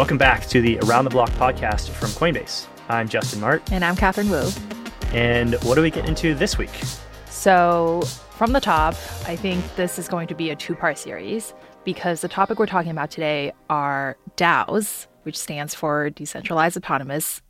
Welcome back to the Around the Block podcast from Coinbase. I'm Justin Mart. And I'm Catherine Wu. And what do we get into this week? So, from the top, I think this is going to be a two part series because the topic we're talking about today are DAOs, which stands for Decentralized Autonomous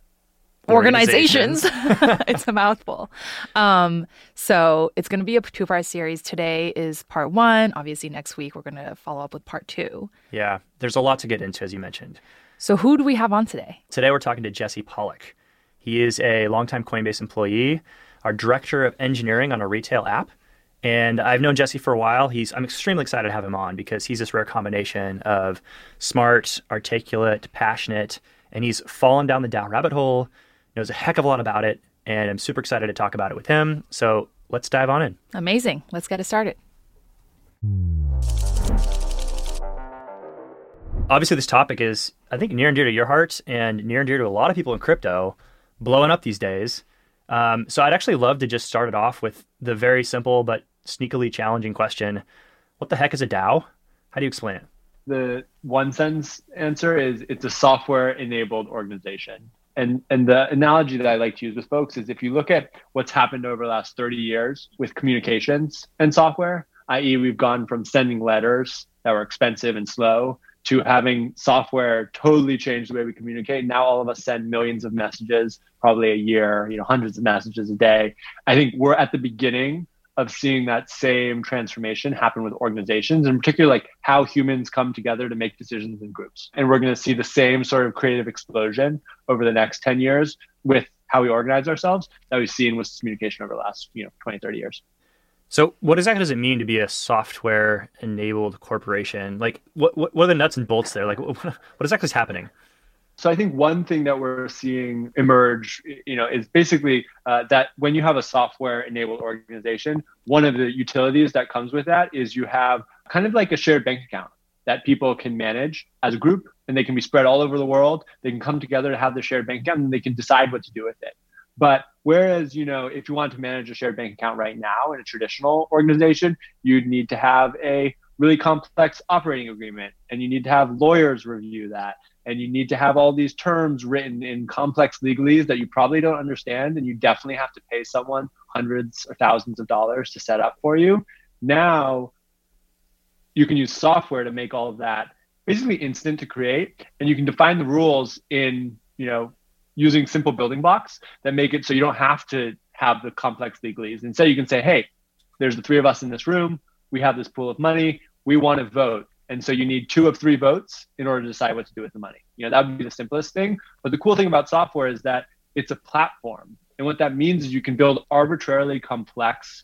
Organizations. organizations. it's a mouthful. Um, so it's going to be a two part series. Today is part one. Obviously, next week we're going to follow up with part two. Yeah, there's a lot to get into, as you mentioned. So, who do we have on today? Today, we're talking to Jesse Pollak. He is a longtime Coinbase employee, our director of engineering on a retail app. And I've known Jesse for a while. He's I'm extremely excited to have him on because he's this rare combination of smart, articulate, passionate, and he's fallen down the DAO rabbit hole, knows a heck of a lot about it, and I'm super excited to talk about it with him. So let's dive on in. Amazing. Let's get it started. Obviously, this topic is, I think, near and dear to your heart and near and dear to a lot of people in crypto, blowing up these days. Um, so I'd actually love to just start it off with the very simple but sneakily challenging question What the heck is a DAO? How do you explain it? The one sentence answer is it's a software enabled organization. And, and the analogy that I like to use with folks is if you look at what's happened over the last 30 years with communications and software, i.e., we've gone from sending letters that were expensive and slow to having software totally change the way we communicate. Now all of us send millions of messages, probably a year, you know, hundreds of messages a day. I think we're at the beginning of seeing that same transformation happen with organizations, and particularly like how humans come together to make decisions in groups. And we're going to see the same sort of creative explosion over the next 10 years with how we organize ourselves that we've seen with communication over the last, you know, 20, 30 years. So, what exactly does it mean to be a software-enabled corporation? Like, what what are the nuts and bolts there? Like, what exactly is happening? So I think one thing that we're seeing emerge, you know, is basically uh, that when you have a software-enabled organization, one of the utilities that comes with that is you have kind of like a shared bank account that people can manage as a group, and they can be spread all over the world. They can come together to have the shared bank account, and they can decide what to do with it. But whereas, you know, if you want to manage a shared bank account right now in a traditional organization, you'd need to have a really complex operating agreement and you need to have lawyers review that and you need to have all these terms written in complex legalese that you probably don't understand and you definitely have to pay someone hundreds or thousands of dollars to set up for you. Now you can use software to make all of that basically instant to create and you can define the rules in you know using simple building blocks that make it so you don't have to have the complex legalese. Instead you can say hey there's the three of us in this room. We have this pool of money. We want to vote and so you need two of three votes in order to decide what to do with the money. You know, that would be the simplest thing. But the cool thing about software is that it's a platform. And what that means is you can build arbitrarily complex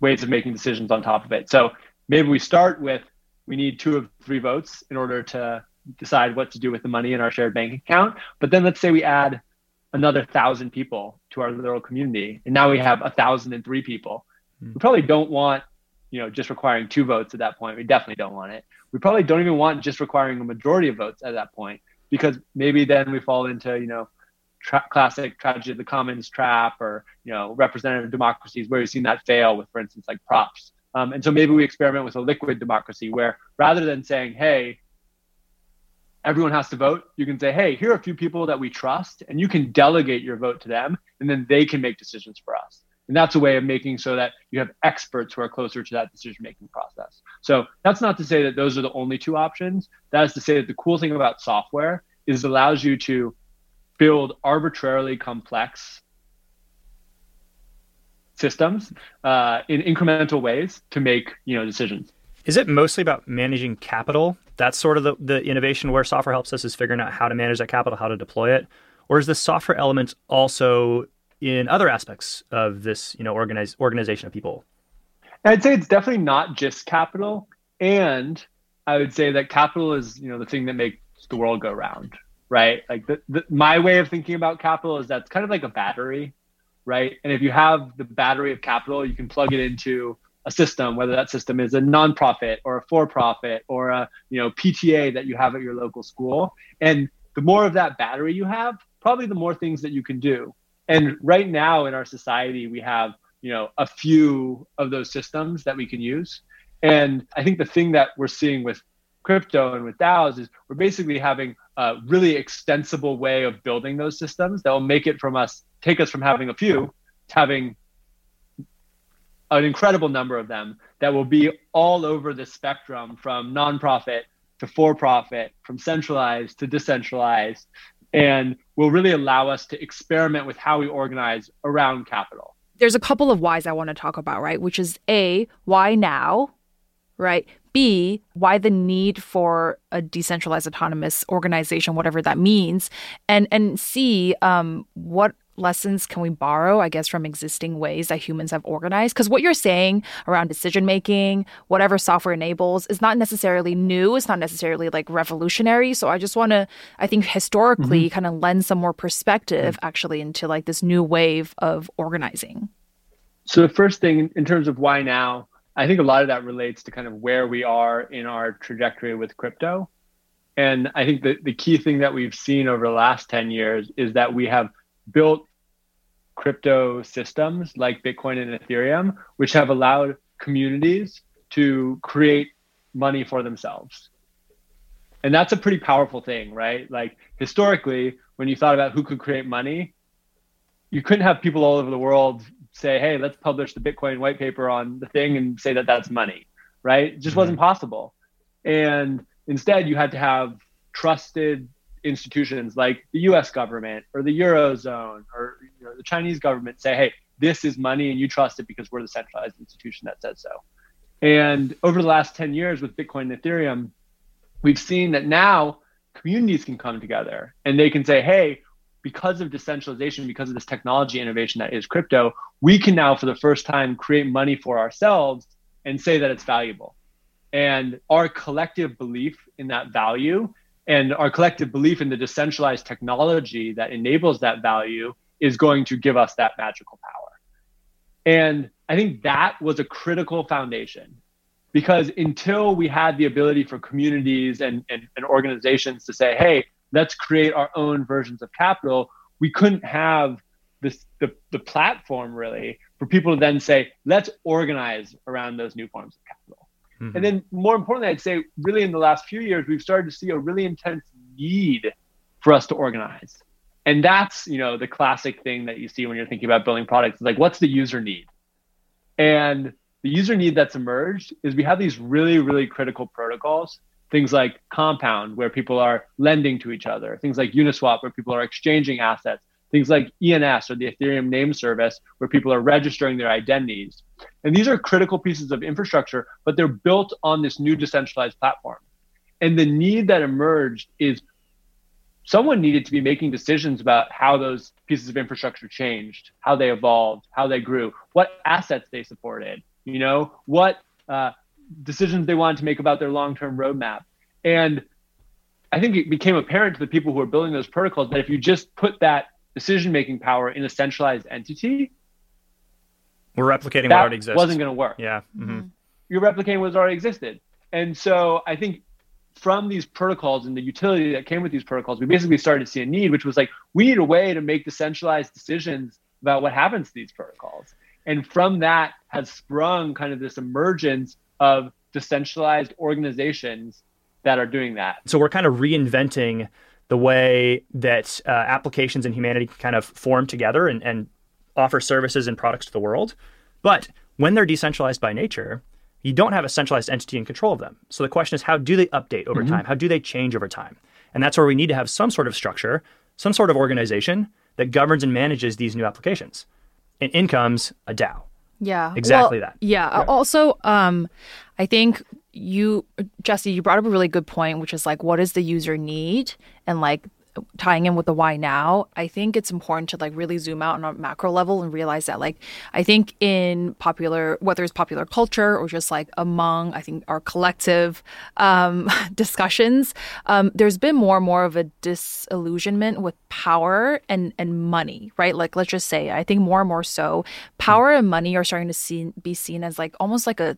ways of making decisions on top of it. So maybe we start with we need two of three votes in order to decide what to do with the money in our shared bank account. But then let's say we add another thousand people to our little community, and now we have a thousand and three people. Mm. We probably don't want you know, just requiring two votes at that point. We definitely don't want it. We probably don't even want just requiring a majority of votes at that point because maybe then we fall into, you know, tra- classic tragedy of the commons trap or, you know, representative democracies where we've seen that fail with, for instance, like props. Um, and so maybe we experiment with a liquid democracy where rather than saying, hey, everyone has to vote, you can say, hey, here are a few people that we trust, and you can delegate your vote to them, and then they can make decisions for us. And that's a way of making so that you have experts who are closer to that decision making process. So that's not to say that those are the only two options. That is to say that the cool thing about software is it allows you to build arbitrarily complex systems uh, in incremental ways to make you know decisions. Is it mostly about managing capital? That's sort of the, the innovation where software helps us is figuring out how to manage that capital, how to deploy it. Or is the software element also in other aspects of this, you know, organize, organization of people? I'd say it's definitely not just capital, and I would say that capital is, you know, the thing that makes the world go round, right? Like the, the, my way of thinking about capital is that's kind of like a battery, right? And if you have the battery of capital, you can plug it into a system, whether that system is a nonprofit or a for-profit or a you know PTA that you have at your local school. And the more of that battery you have, probably the more things that you can do. And right now in our society, we have you know a few of those systems that we can use. And I think the thing that we're seeing with crypto and with DAOs is we're basically having a really extensible way of building those systems that will make it from us, take us from having a few to having an incredible number of them that will be all over the spectrum from nonprofit to for profit, from centralized to decentralized, and will really allow us to experiment with how we organize around capital. There's a couple of whys I want to talk about, right? Which is A, why now? Right? B, why the need for a decentralized autonomous organization, whatever that means, and and C, um, what lessons can we borrow, I guess, from existing ways that humans have organized? Because what you're saying around decision making, whatever software enables, is not necessarily new. It's not necessarily like revolutionary. So I just want to, I think, historically, mm-hmm. kind of lend some more perspective mm-hmm. actually into like this new wave of organizing. So the first thing, in terms of why now, I think a lot of that relates to kind of where we are in our trajectory with crypto. And I think that the key thing that we've seen over the last 10 years is that we have built crypto systems like Bitcoin and Ethereum, which have allowed communities to create money for themselves. And that's a pretty powerful thing, right? Like historically, when you thought about who could create money, you couldn't have people all over the world say, hey, let's publish the Bitcoin white paper on the thing and say that that's money, right? It just mm-hmm. wasn't possible. And instead, you had to have trusted institutions like the US government or the Eurozone or you know, the Chinese government say, hey, this is money and you trust it because we're the centralized institution that says so. And over the last 10 years with Bitcoin and Ethereum, we've seen that now communities can come together and they can say, hey, because of decentralization, because of this technology innovation that is crypto, we can now, for the first time, create money for ourselves and say that it's valuable. And our collective belief in that value and our collective belief in the decentralized technology that enables that value is going to give us that magical power. And I think that was a critical foundation because until we had the ability for communities and, and, and, organizations to say, hey, let's create our own versions of capital, we couldn't have this the, the platform really for people to then say, let's organize around those new forms of capital. Mm-hmm. And then more importantly, I'd say really in the last few years, we've started to see a really intense need for us to organize. And that's, you know, the classic thing that you see when you're thinking about building products. Like, what's the user need? And the user need that's emerged is we have these really, really critical protocols. Things like Compound, where people are lending to each other. Things like Uniswap, where people are exchanging assets things like ENS or the Ethereum name service, where people are registering their identities. And these are critical pieces of infrastructure, but they're built on this new decentralized platform. And the need that emerged is someone needed to be making decisions about how those pieces of infrastructure changed, how they evolved, how they grew, what assets they supported, you know, what uh, decisions they wanted to make about their long-term roadmap. And I think it became apparent to the people who are building those protocols that if you just put that decision making power in a centralized entity, we're replicating what already exists. Wasn't going to work. Yeah. Mm-hmm. You're replicating what's already existed. And so I think from these protocols and the utility that came with these protocols, we basically started to see a need, which was like, we need a way to make decentralized decisions about what happens to these protocols. And from that has sprung kind of this emergence of decentralized organizations that are doing that. So we're kind of reinventing the way that uh, applications and humanity kind of form together and, and offer services and products to the world. But when they're decentralized by nature, you don't have a centralized entity in control of them. So the question is, how do they update over mm-hmm. time? How do they change over time? And that's where we need to have some sort of structure, some sort of organization that governs and manages these new applications. And in comes a DAO. Yeah. Exactly well, that. Yeah. yeah. Also, um, I think you Jesse, you brought up a really good point, which is like what does the user need and like tying in with the why now, I think it's important to like really zoom out on a macro level and realize that like I think in popular whether it's popular culture or just like among I think our collective um, discussions, um, there's been more and more of a disillusionment with power and and money, right? Like let's just say I think more and more so power and money are starting to see, be seen as like almost like a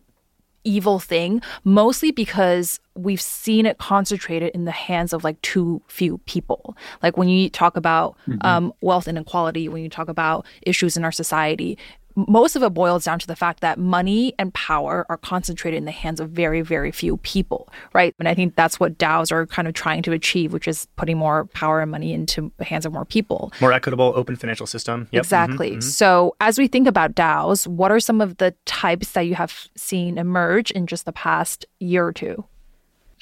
evil thing, mostly because we've seen it concentrated in the hands of like too few people. Like when you talk about mm-hmm. um, wealth inequality, when you talk about issues in our society, most of it boils down to the fact that money and power are concentrated in the hands of very, very few people, right? And I think that's what DAOs are kind of trying to achieve, which is putting more power and money into the hands of more people. More equitable, open financial system. Yep. Exactly. Mm-hmm, mm-hmm. So, as we think about DAOs, what are some of the types that you have seen emerge in just the past year or two?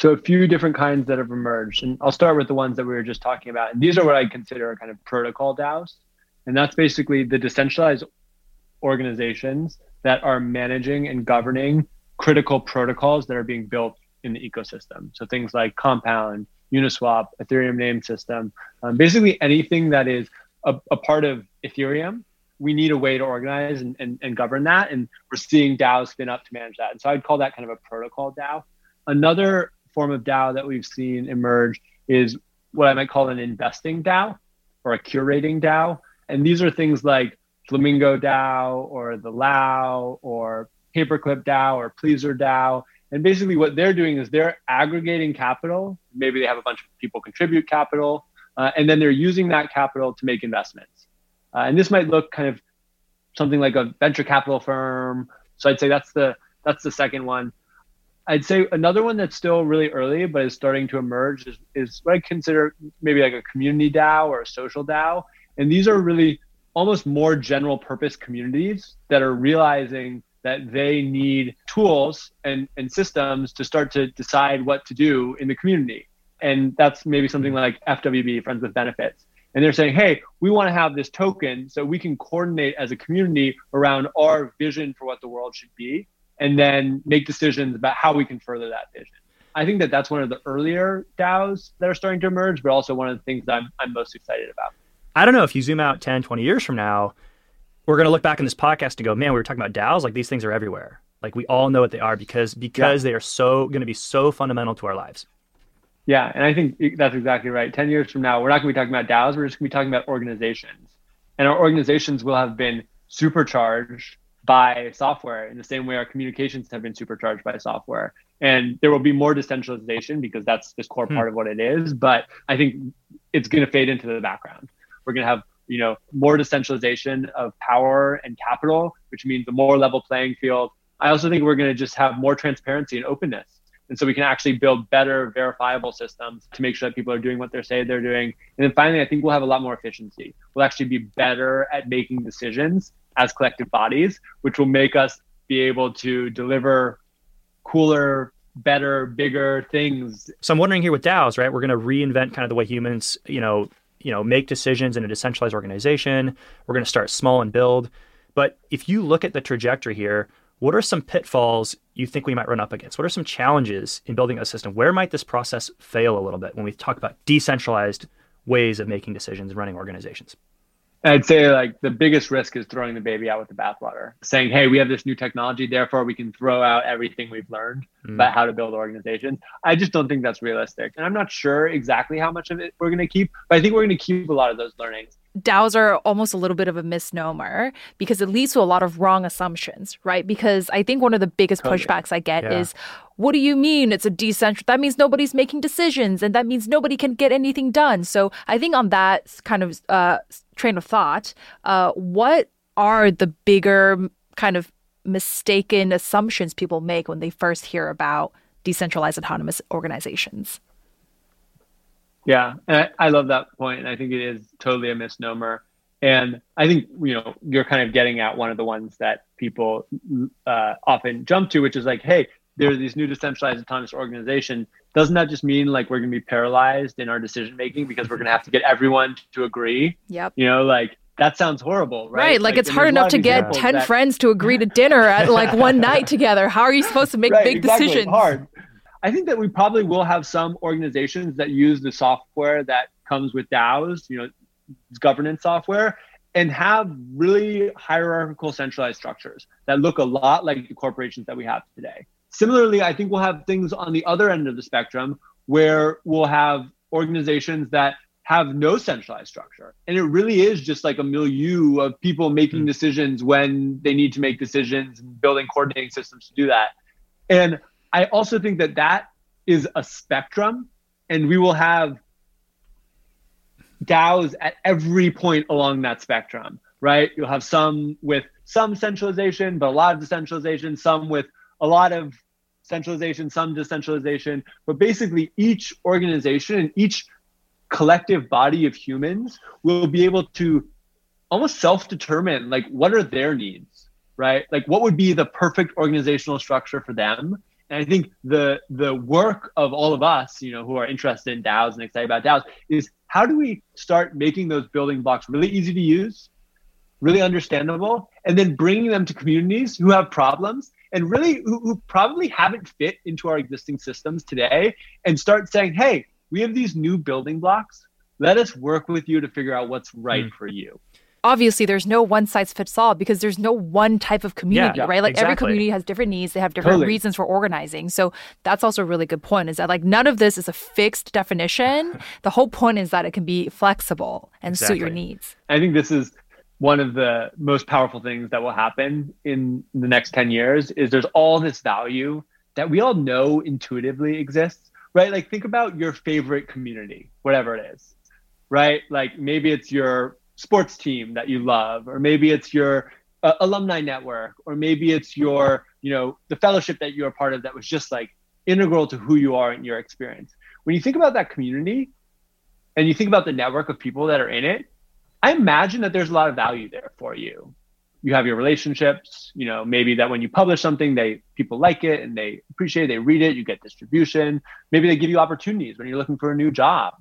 So a few different kinds that have emerged, and I'll start with the ones that we were just talking about. And these are what I consider kind of protocol DAOs, and that's basically the decentralized organizations that are managing and governing critical protocols that are being built in the ecosystem. So things like Compound, Uniswap, Ethereum name system, um, basically anything that is a, a, part of Ethereum, we need a way to organize and, and, and govern that. And we're seeing DAOs spin up to manage that. And so I'd call that kind of a protocol DAO. Another form of DAO that we've seen emerge is what I might call an investing DAO or a curating DAO. And these are things like Flamingo DAO or the LAO or Paperclip DAO or Pleasr DAO. And basically, what they're doing is they're aggregating capital. Maybe they have a bunch of people contribute capital, uh, and then they're using that capital to make investments. Uh, and this might look kind of something like a venture capital firm. So I'd say that's the that's the second one. I'd say another one that's still really early but is starting to emerge is, is what I consider maybe like a community DAO or a social DAO. And these are really almost more general purpose communities that are realizing that they need tools and, and systems to start to decide what to do in the community. And that's maybe something like FWB, Friends with Benefits. And they're saying, hey, we want to have this token so we can coordinate as a community around our vision for what the world should be and then make decisions about how we can further that vision. I think that that's one of the earlier DAOs that are starting to emerge, but also one of the things I'm, I'm most excited about. I don't know if you zoom out 10, 20 years from now, we're going to look back in this podcast and go, man, we were talking about DAOs. Like these things are everywhere. Like we all know what they are because because yeah. they are so going to be so fundamental to our lives. Yeah, and I think that's exactly right. Ten years from now, we're not going to be talking about DAOs. We're just going to be talking about organizations, and our organizations will have been supercharged by software in the same way our communications have been supercharged by software. And there will be more decentralization because that's this core hmm. part of what it is. But I think it's going to fade into the background. We're going to have you know more decentralization of power and capital, which means a more level playing field. I also think we're going to just have more transparency and openness. And so we can actually build better verifiable systems to make sure that people are doing what they say they're doing. And then finally, I think we'll have a lot more efficiency. We'll actually be better at making decisions as collective bodies, which will make us be able to deliver cooler, better, bigger things. So I'm wondering here with DAOs, right? We're going to reinvent kind of the way humans, you know, you know, make decisions in a decentralized organization. We're going to start small and build. But if you look at the trajectory here, what are some pitfalls you think we might run up against? What are some challenges in building a system? Where might this process fail a little bit when we talk about decentralized ways of making decisions and running organizations? I'd say like the biggest risk is throwing the baby out with the bathwater, saying, "Hey, we have this new technology, therefore we can throw out everything we've learned mm. about how to build organizations." I just don't think that's realistic, and I'm not sure exactly how much of it we're going to keep, but I think we're going to keep a lot of those learnings. DAOs are almost a little bit of a misnomer because it leads to a lot of wrong assumptions, right? Because I think one of the biggest totally. pushbacks I get yeah. is, what do you mean it's a decentral? That means nobody's making decisions and that means nobody can get anything done. So I think on that kind of uh, train of thought, uh, what are the bigger kind of mistaken assumptions people make when they first hear about decentralized autonomous organizations? Yeah, I, I love that point, I think it is totally a misnomer. And I think you know you're kind of getting at one of the ones that people uh, often jump to, which is like, hey, there's these new decentralized autonomous organizations. Doesn't that just mean like we're going to be paralyzed in our decision making because we're going to have to get everyone to agree? Yep. You know, like that sounds horrible, right? Right. Like, like it's hard enough to get 10 that... friends to agree to dinner at like one night together. How are you supposed to make right, big exactly. decisions? Hard. I think that we probably will have some organizations that use the software that comes with DAOs, you know, governance software, and have really hierarchical centralized structures that look a lot like the corporations that we have today. Similarly, I think we'll have things on the other end of the spectrum where we'll have organizations that have no centralized structure. And it really is just like a milieu of people making mm. decisions when they need to make decisions and building coordinating systems to do that. And I also think that that is a spectrum, and we will have DAOs at every point along that spectrum. right? You'll have some with some centralization, but a lot of decentralization, some with a lot of centralization, some decentralization. But basically, each organization and each collective body of humans will be able to almost self-determine like what are their needs right like what would be the perfect organizational structure for them and i think the the work of all of us you know who are interested in daos and excited about daos is how do we start making those building blocks really easy to use really understandable and then bringing them to communities who have problems and really who, who probably haven't fit into our existing systems today and start saying hey we have these new building blocks. Let us work with you to figure out what's right mm. for you. Obviously, there's no one size fits all because there's no one type of community, yeah, right? Like exactly. every community has different needs, they have different totally. reasons for organizing. So that's also a really good point is that like none of this is a fixed definition. the whole point is that it can be flexible and exactly. suit your needs. I think this is one of the most powerful things that will happen in the next 10 years is there's all this value that we all know intuitively exists right? Like think about your favorite community, whatever it is, right? Like maybe it's your sports team that you love, or maybe it's your uh, alumni network, or maybe it's your, you know, the fellowship that you're a part of that was just like integral to who you are and your experience. When you think about that community and you think about the network of people that are in it, I imagine that there's a lot of value there for you. You have your relationships you know maybe that when you publish something they people like it and they appreciate it they read it you get distribution. Maybe they give you opportunities when you're looking for a new job.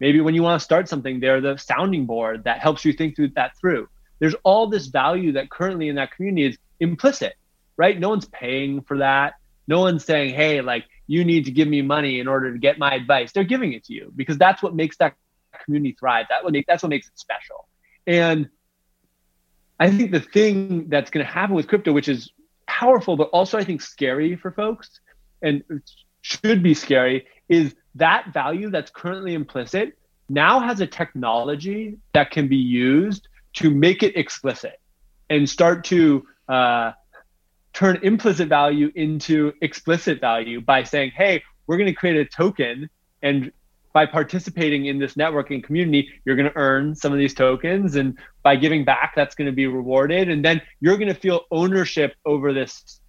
Maybe when you want to start something they're the sounding board that helps you think through that through. There's all this value that currently in that community is implicit right? No one's paying for that. No one's saying hey like you need to give me money in order to get my advice. They're giving it to you because that's what makes that community thrive that what make, that's what makes it special. And I think the thing that's going to happen with crypto, which is powerful, but also I think scary for folks and should be scary, is that value that's currently implicit now has a technology that can be used to make it explicit and start to uh, turn implicit value into explicit value by saying, hey, we're going to create a token and by participating in this networking community, you're going to earn some of these tokens. And by giving back, that's going to be rewarded. And then you're going to feel ownership over this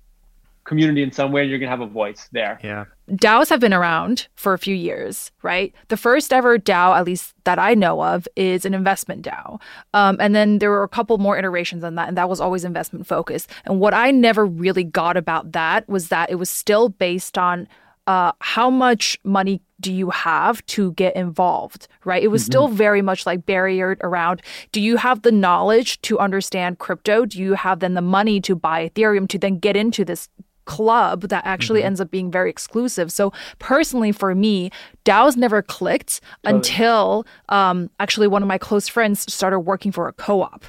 community in some way and you're going to have a voice there. Yeah. DAOs have been around for a few years, right? The first ever DAO, at least that I know of, is an investment DAO. Um, and then there were a couple more iterations on that, and that was always investment focused. And what I never really got about that was that it was still based on uh, how much money do you have to get involved, right? It was mm-hmm. still very much like barriered around. Do you have the knowledge to understand crypto? Do you have then the money to buy Ethereum to then get into this club that actually mm-hmm. ends up being very exclusive. So personally, for me, DAOs never clicked until um, actually one of my close friends started working for a co-op,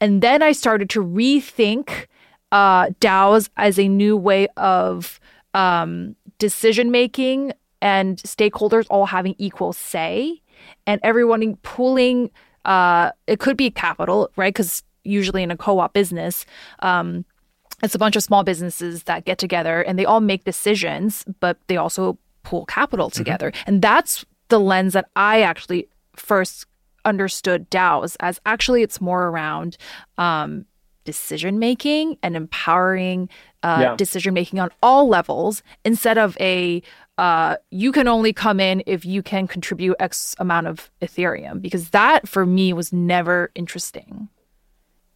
and then I started to rethink uh, DAOs as a new way of um, decision making and stakeholders all having equal say and everyone pooling uh, it could be capital right because usually in a co-op business um, it's a bunch of small businesses that get together and they all make decisions but they also pool capital mm-hmm. together mm-hmm. and that's the lens that i actually first understood DAOs as actually it's more around um, decision making and empowering uh, yeah. decision making on all levels instead of a uh, you can only come in if you can contribute X amount of Ethereum because that for me was never interesting.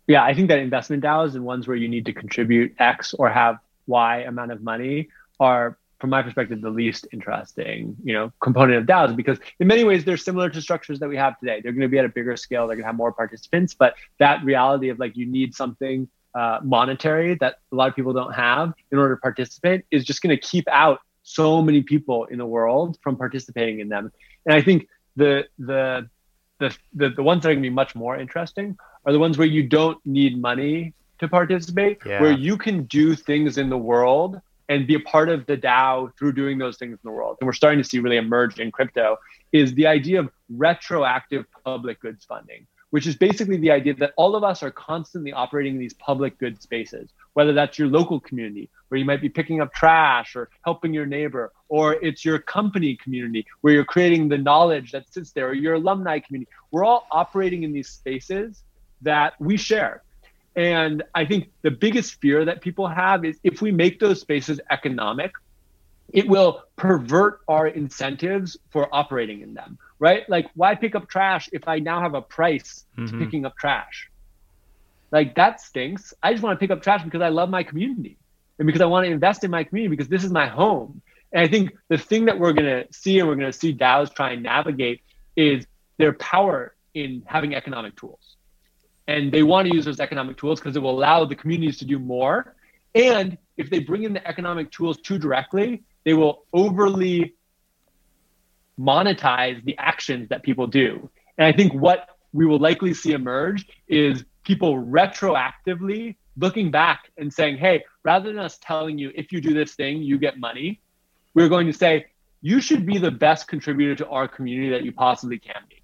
Yeah, I think that investment DAOs and ones where you need to contribute X or have Y amount of money are from my perspective, the least interesting, you know, component of DAOs because in many ways they're similar to structures that we have today. They're going to be at a bigger scale. They're going to have more participants, but that reality of like you need something uh, monetary that a lot of people don't have in order to participate is just going to keep out so many people in the world from participating in them. And I think the the the the, the ones that are going to be much more interesting are the ones where you don't need money to participate, yeah. where you can do things in the world and be a part of the DAO through doing those things in the world. And we're starting to see really emerge in crypto is the idea of retroactive public goods funding, which is basically the idea that all of us are constantly operating in these public good spaces, whether that's your local community where you might be picking up trash or helping your neighbor, or it's your company community where you're creating the knowledge that sits there, or your alumni community. We're all operating in these spaces that we share. And I think the biggest fear that people have is if we make those spaces economic, it will pervert our incentives for operating in them, right? Like, why pick up trash if I now have a price mm-hmm. to picking up trash? Like, that stinks. I just want to pick up trash because I love my community and because I want to invest in my community because this is my home. And I think the thing that we're going to see and we're going to see DAOs try and navigate is their power in having economic tools. And they want to use those economic tools because it will allow the communities to do more. And if they bring in the economic tools too directly, they will overly monetize the actions that people do. And I think what we will likely see emerge is people retroactively looking back and saying, hey, rather than us telling you if you do this thing, you get money, we're going to say, you should be the best contributor to our community that you possibly can be.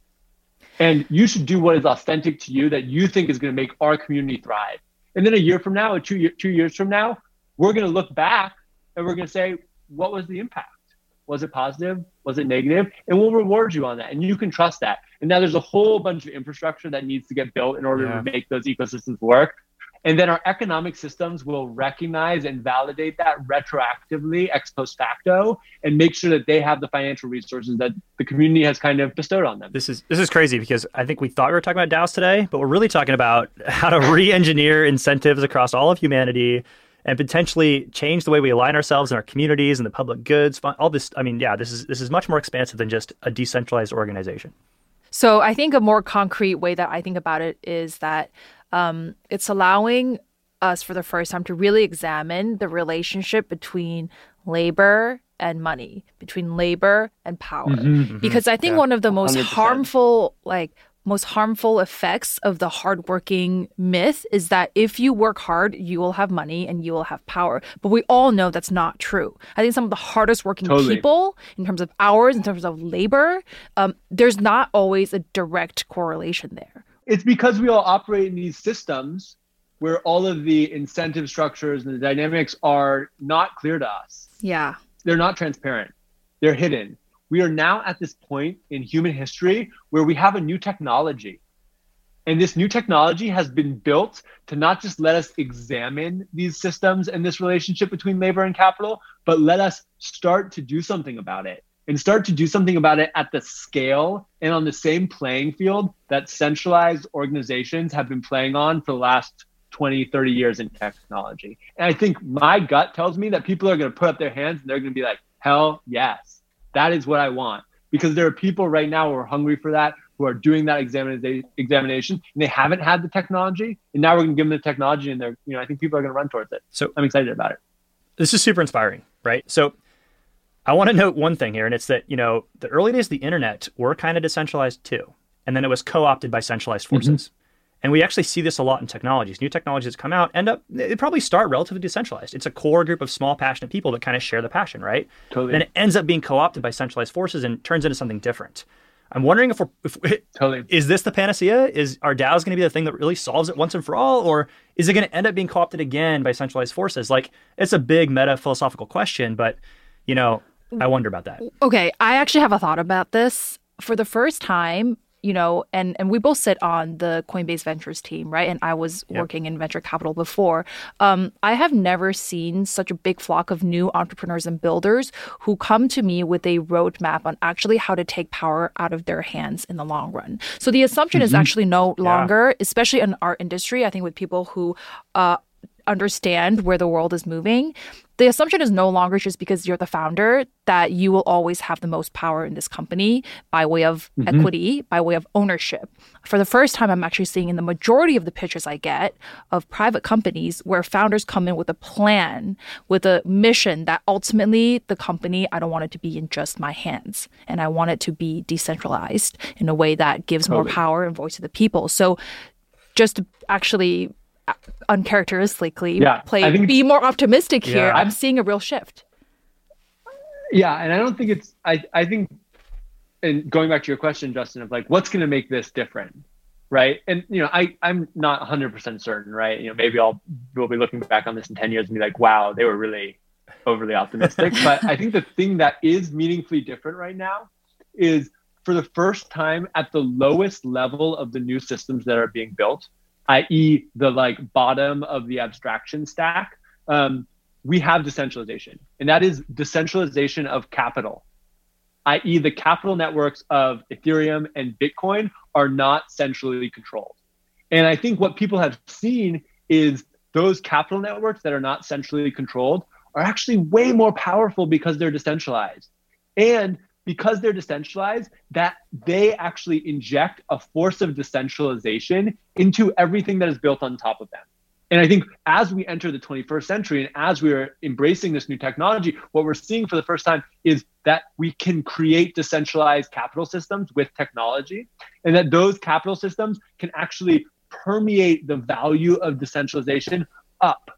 And you should do what is authentic to you that you think is going to make our community thrive. And then a year from now, or two, year, two years from now, we're going to look back and we're going to say, what was the impact? Was it positive? Was it negative? And we'll reward you on that. And you can trust that. And now there's a whole bunch of infrastructure that needs to get built in order yeah. to make those ecosystems work. And then our economic systems will recognize and validate that retroactively, ex post facto, and make sure that they have the financial resources that the community has kind of bestowed on them. This is this is crazy because I think we thought we were talking about DAOs today, but we're really talking about how to re-engineer incentives across all of humanity and potentially change the way we align ourselves in our communities and the public goods. All this, I mean, yeah, this is this is much more expansive than just a decentralized organization. So I think a more concrete way that I think about it is that um, it's allowing us for the first time to really examine the relationship between labor and money, between labor and power. Mm-hmm, mm-hmm. Because I think yeah, one of the most 100%. harmful, like most harmful effects of the hardworking myth is that if you work hard, you will have money and you will have power. But we all know that's not true. I think some of the hardest working totally. people, in terms of hours, in terms of labor, um, there's not always a direct correlation there. It's because we all operate in these systems where all of the incentive structures and the dynamics are not clear to us. Yeah. They're not transparent, they're hidden we are now at this point in human history where we have a new technology. And this new technology has been built to not just let us examine these systems and this relationship between labor and capital, but let us start to do something about it and start to do something about it at the scale and on the same playing field that centralized organizations have been playing on for the last 20, 30 years in technology. And I think my gut tells me that people are going to put up their hands and they're going to be like, hell yes that is what I want because there are people right now who are hungry for that, who are doing that examination, examination, and they haven't had the technology, and now we're going to give them the technology, and they're, you know, I think people are going to run towards it. So I'm excited about it. This is super inspiring, right? So I want to note one thing here, and it's that you know the early days of the internet were kind of decentralized too, and then it was co-opted by centralized forces. Mm-hmm. And we actually see this a lot in technologies. New technologies that come out end up, they probably start relatively decentralized. It's a core group of small, passionate people that kind of share the passion, right? Totally. Then it ends up being co opted by centralized forces and turns into something different. I'm wondering if we're, if, totally. is this the panacea? Is our DAOs going to be the thing that really solves it once and for all? Or is it going to end up being co opted again by centralized forces? Like, it's a big meta philosophical question, but, you know, I wonder about that. Okay. I actually have a thought about this. For the first time, you know, and and we both sit on the Coinbase Ventures team, right? And I was yep. working in venture capital before. Um, I have never seen such a big flock of new entrepreneurs and builders who come to me with a roadmap on actually how to take power out of their hands in the long run. So the assumption mm-hmm. is actually no longer, yeah. especially in our industry. I think with people who uh, understand where the world is moving, the assumption is no longer just because you're the founder that you will always have the most power in this company by way of mm-hmm. equity, by way of ownership. For the first time, I'm actually seeing in the majority of the pitches I get of private companies where founders come in with a plan, with a mission that ultimately the company, I don't want it to be in just my hands. And I want it to be decentralized in a way that gives totally. more power and voice to the people. So just actually uncharacteristically yeah, play be more optimistic here. Yeah. I'm seeing a real shift. Yeah, and I don't think it's I I think and going back to your question Justin of like what's going to make this different? Right? And you know, I I'm not 100% certain, right? You know, maybe I'll we'll be looking back on this in 10 years and be like, "Wow, they were really overly optimistic." but I think the thing that is meaningfully different right now is for the first time at the lowest level of the new systems that are being built, i.e., the like bottom of the abstraction stack, um, we have decentralization, and that is decentralization of capital, i.e., the capital networks of Ethereum and Bitcoin are not centrally controlled. And I think what people have seen is those capital networks that are not centrally controlled are actually way more powerful because they're decentralized. And because they're decentralized, that they actually inject a force of decentralization into everything that is built on top of them. And I think as we enter the 21st century and as we are embracing this new technology, what we're seeing for the first time is that we can create decentralized capital systems with technology, and that those capital systems can actually permeate the value of decentralization up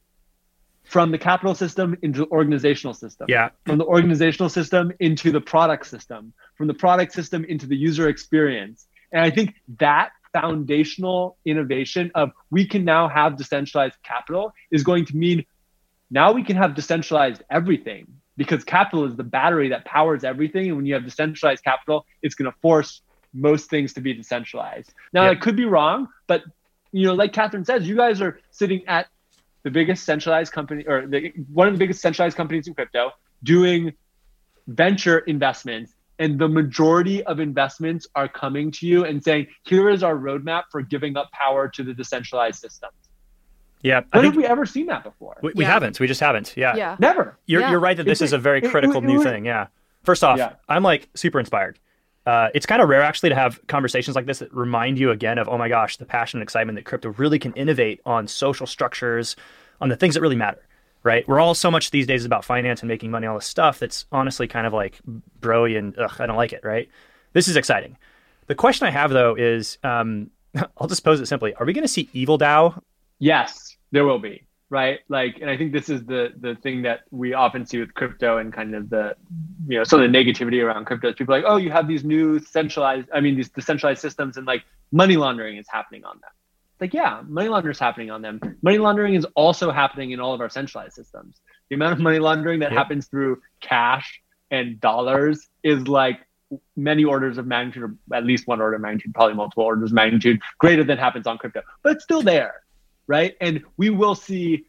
from the capital system into the organizational system. Yeah. From the organizational system into the product system, from the product system into the user experience. And I think that foundational innovation of we can now have decentralized capital is going to mean now we can have decentralized everything because capital is the battery that powers everything. And when you have decentralized capital, it's going to force most things to be decentralized. Now, yeah. I could be wrong, but you know, like Catherine says, you guys are sitting at the biggest centralized company or the, one of the biggest centralized companies in crypto doing venture investments and the majority of investments are coming to you and saying here is our roadmap for giving up power to the decentralized systems yeah when have we ever seen that before? We, we yeah. haven't. We just haven't. Yeah. Yeah. Never. You're, yeah. you're right that this it's, is a very critical it, it, new thing. Yeah. First off yeah. i'm like super inspired uh, it's kind of rare actually to have conversations like this that remind you again of oh my gosh the passion and excitement that crypto really can innovate on social structures on the things that really matter right? We're all so much these days about finance and making money all this stuff that's honestly kind of like broy and ugh, i don't like it right? This is exciting. The question i have though is um, i'll just pose it simply. Are we going to see evil dao yes there will be right? Like and i think this is the the thing that we often see with crypto and kind of the you know some of the negativity around crypto is people like oh you have these new centralized i mean these decentralized systems and like money laundering is happening on them. Like yeah money laundering is happening on them. Money laundering is also happening in all of our centralized systems. The amount of money laundering that happens through cash and dollars is like many orders of magnitude or at least one order of magnitude probably multiple orders of magnitude greater than happens on crypto but it's still there right? And we will see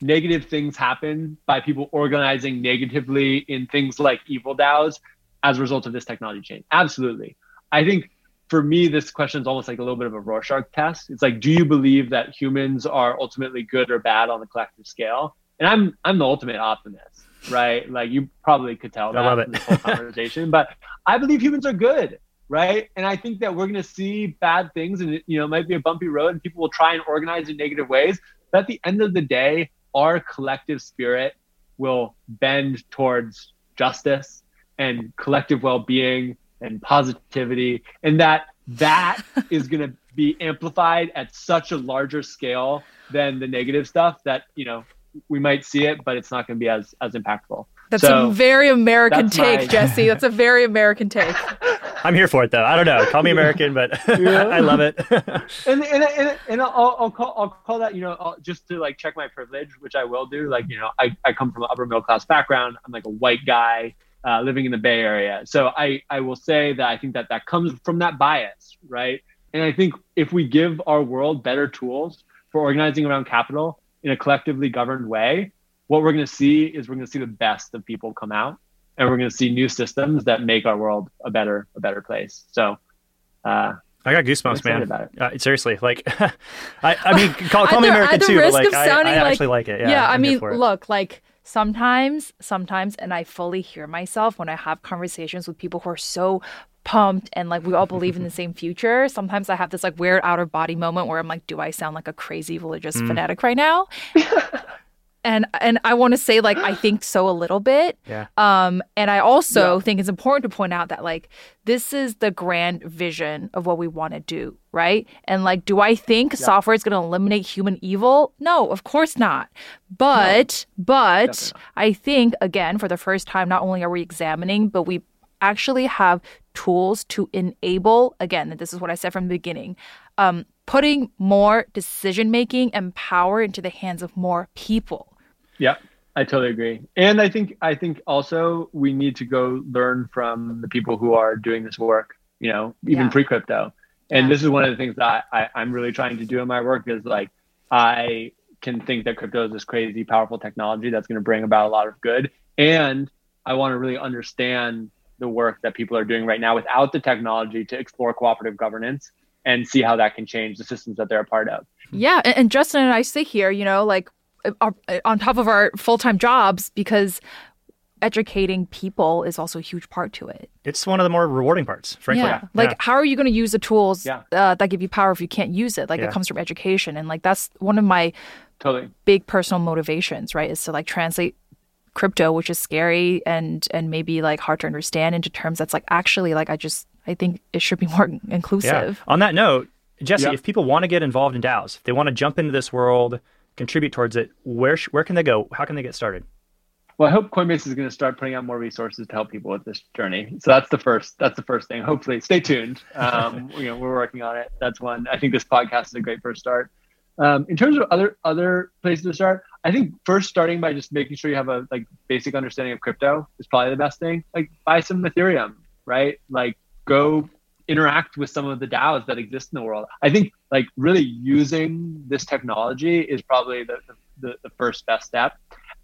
negative things happen by people organizing negatively in things like evil DAOs as a result of this technology change. Absolutely. I think for me, this question is almost like a little bit of a Rorschach test. It's like, do you believe that humans are ultimately good or bad on the collective scale? And I'm I'm the ultimate optimist, right? Like you probably could tell that I from this whole conversation, but I believe humans are good right? And I think that we're going to see bad things, and you know, it might be a bumpy road, and people will try and organize in negative ways. But at the end of the day, our collective spirit will bend towards justice and collective well-being and positivity, and that that is going to be amplified at such a larger scale than the negative stuff that you know we might see it, but it's not going to be as as impactful. That's so, a very American take, my... Jesse. That's a very American take. I'm here for it though. I don't know. Call me American, but I love it. and and and, and I'll, I'll call I'll call that you know I'll, just to like check my privilege, which I will do. Like you know I, I come from an upper middle class background. I'm like a white guy uh, living in the Bay Area, so I I will say that I think that that comes from that bias, right? And I think if we give our world better tools for organizing around capital in a collectively governed way, what we're going to see is we're going to see the best of people come out and we're going to see new systems that make our world a better a better place so uh, I got goosebumps, man. Uh, seriously, like, I, I mean, call, call me American too, but like, I, I like, actually like it. Yeah, yeah I mean, look, like sometimes, sometimes, and I fully hear myself when I have conversations with people who are so pumped and like we all believe in the same future. Sometimes I have this like weird outer body moment where I'm like, do I sound like a crazy religious mm. fanatic right now? and and I want to say like I think so a little bit. Yeah. Um, and I also yeah. think it's important to point out that like this is the grand vision of what we want to do, right? And like, do I think yeah. software is going to eliminate human evil? No, of course not. But no, but I think again for the first time, not only are we examining, but we actually have tools to enable again. This is what I said from the beginning. Um, putting more decision making and power into the hands of more people. Yeah, I totally agree. And I think I think also we need to go learn from the people who are doing this work, you know, even yeah. pre crypto. And yeah. this is one of the things that I, I'm really trying to do in my work is like I can think that crypto is this crazy, powerful technology that's going to bring about a lot of good. And I want to really understand the work that people are doing right now without the technology to explore cooperative governance and see how that can change the systems that they're a part of. Yeah. And Justin and I sit here, you know, like uh, on top of our full time jobs because educating people is also a huge part to it. It's one of the more rewarding parts, frankly. Yeah. Like, yeah. how are you going to use the tools yeah. uh, that give you power if you can't use it? Like, yeah. it comes from education. And, like, that's one of my totally big personal motivations, right? Is to, like, translate crypto, which is scary and and maybe like hard to understand into terms that's like actually like I just I think it should be more inclusive. Yeah. On that note, Jesse, yep. if people want to get involved in DAOs, if they want to jump into this world, contribute towards it, where sh- where can they go? How can they get started? Well, I hope Coinbase is going to start putting out more resources to help people with this journey. So that's the first. That's the first thing. Hopefully, stay tuned. Um, you know, we're working on it. That's one. I think this podcast is a great first start. Um, in terms of other other places to start, I think first starting by just making sure you have a like basic understanding of crypto is probably the best thing. Like buy some Ethereum, right? Like go interact with some of the DAOs that exist in the world. I think like really using this technology is probably the, the, the first best step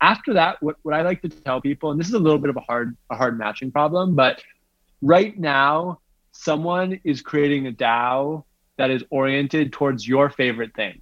after that, what, what I like to tell people, and this is a little bit of a hard a hard matching problem, but right now someone is creating a DAO that is oriented towards your favorite thing.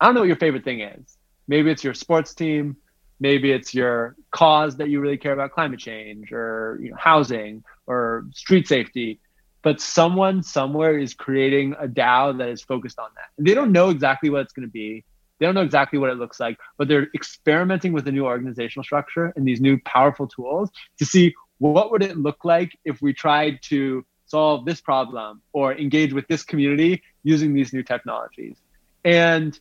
I don't know what your favorite thing is. Maybe it's your sports team, maybe it's your cause that you really care about climate change or you know, housing or street safety but someone somewhere is creating a DAO that is focused on that. And they don't know exactly what it's going to be. They don't know exactly what it looks like, but they're experimenting with a new organizational structure and these new powerful tools to see what would it look like if we tried to solve this problem or engage with this community using these new technologies. And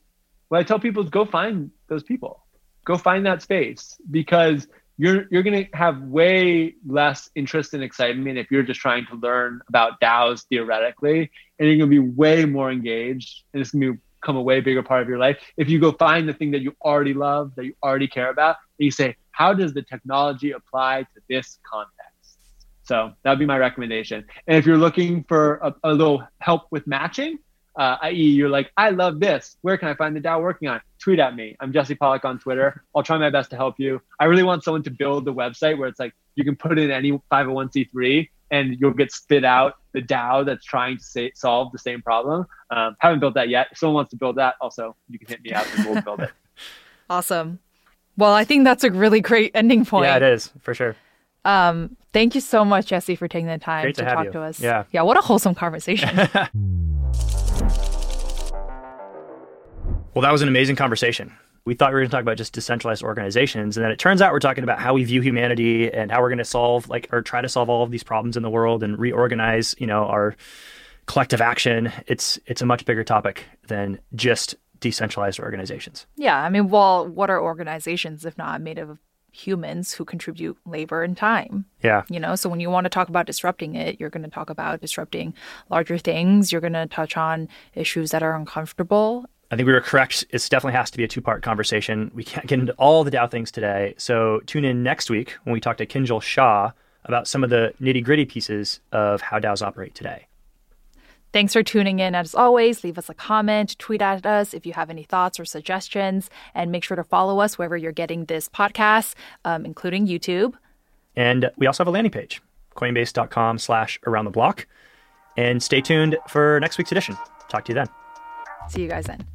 what I tell people is go find those people. Go find that space because you're you're going to have way less interest and excitement if you're just trying to learn about DAOs theoretically, and you're going to be way more engaged, and it's going to become a way bigger part of your life. If you go find the thing that you already love, that you already care about, and you say, how does the technology apply to this context? So that would be my recommendation. And if you're looking for a, a little help with matching, uh, i.e., you're like, I love this. Where can I find the DAO working on? Tweet at me. I'm Jesse Pollak on Twitter. I'll try my best to help you. I really want someone to build the website where it's like you can put in any 501c3 and you'll get spit out the DAO that's trying to say, solve the same problem. Um, haven't built that yet. If someone wants to build that, also you can hit me up and we'll build it. Awesome. Well, I think that's a really great ending point. Yeah, it is for sure. Um, thank you so much, Jesse, for taking the time Great to, to talk you. to us. Yeah. Yeah. What a wholesome conversation. well, that was an amazing conversation we thought we were going to talk about just decentralized organizations and then it turns out we're talking about how we view humanity and how we're going to solve like or try to solve all of these problems in the world and reorganize you know our collective action it's it's a much bigger topic than just decentralized organizations yeah i mean well what are organizations if not made of humans who contribute labor and time. Yeah. You know, so when you want to talk about disrupting it, you're going to talk about disrupting larger things. You're going to touch on issues that are uncomfortable I think we were correct. It definitely has to be a two part conversation. We can't get into all the DAO things today. So tune in next week when we talk to Kinjal Shah about some of the nitty gritty pieces of how DAOs operate today. Thanks for tuning in. As always, leave us a comment, tweet at us if you have any thoughts or suggestions, and make sure to follow us wherever you're getting this podcast, um, including YouTube. And we also have a landing page, coinbase.com slash around the block. And stay tuned for next week's edition. Talk to you then. See you guys then.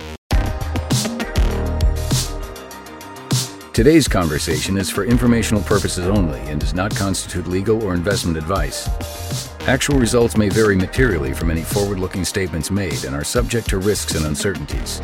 Today's conversation is for informational purposes only and does not constitute legal or investment advice. Actual results may vary materially from any forward looking statements made and are subject to risks and uncertainties.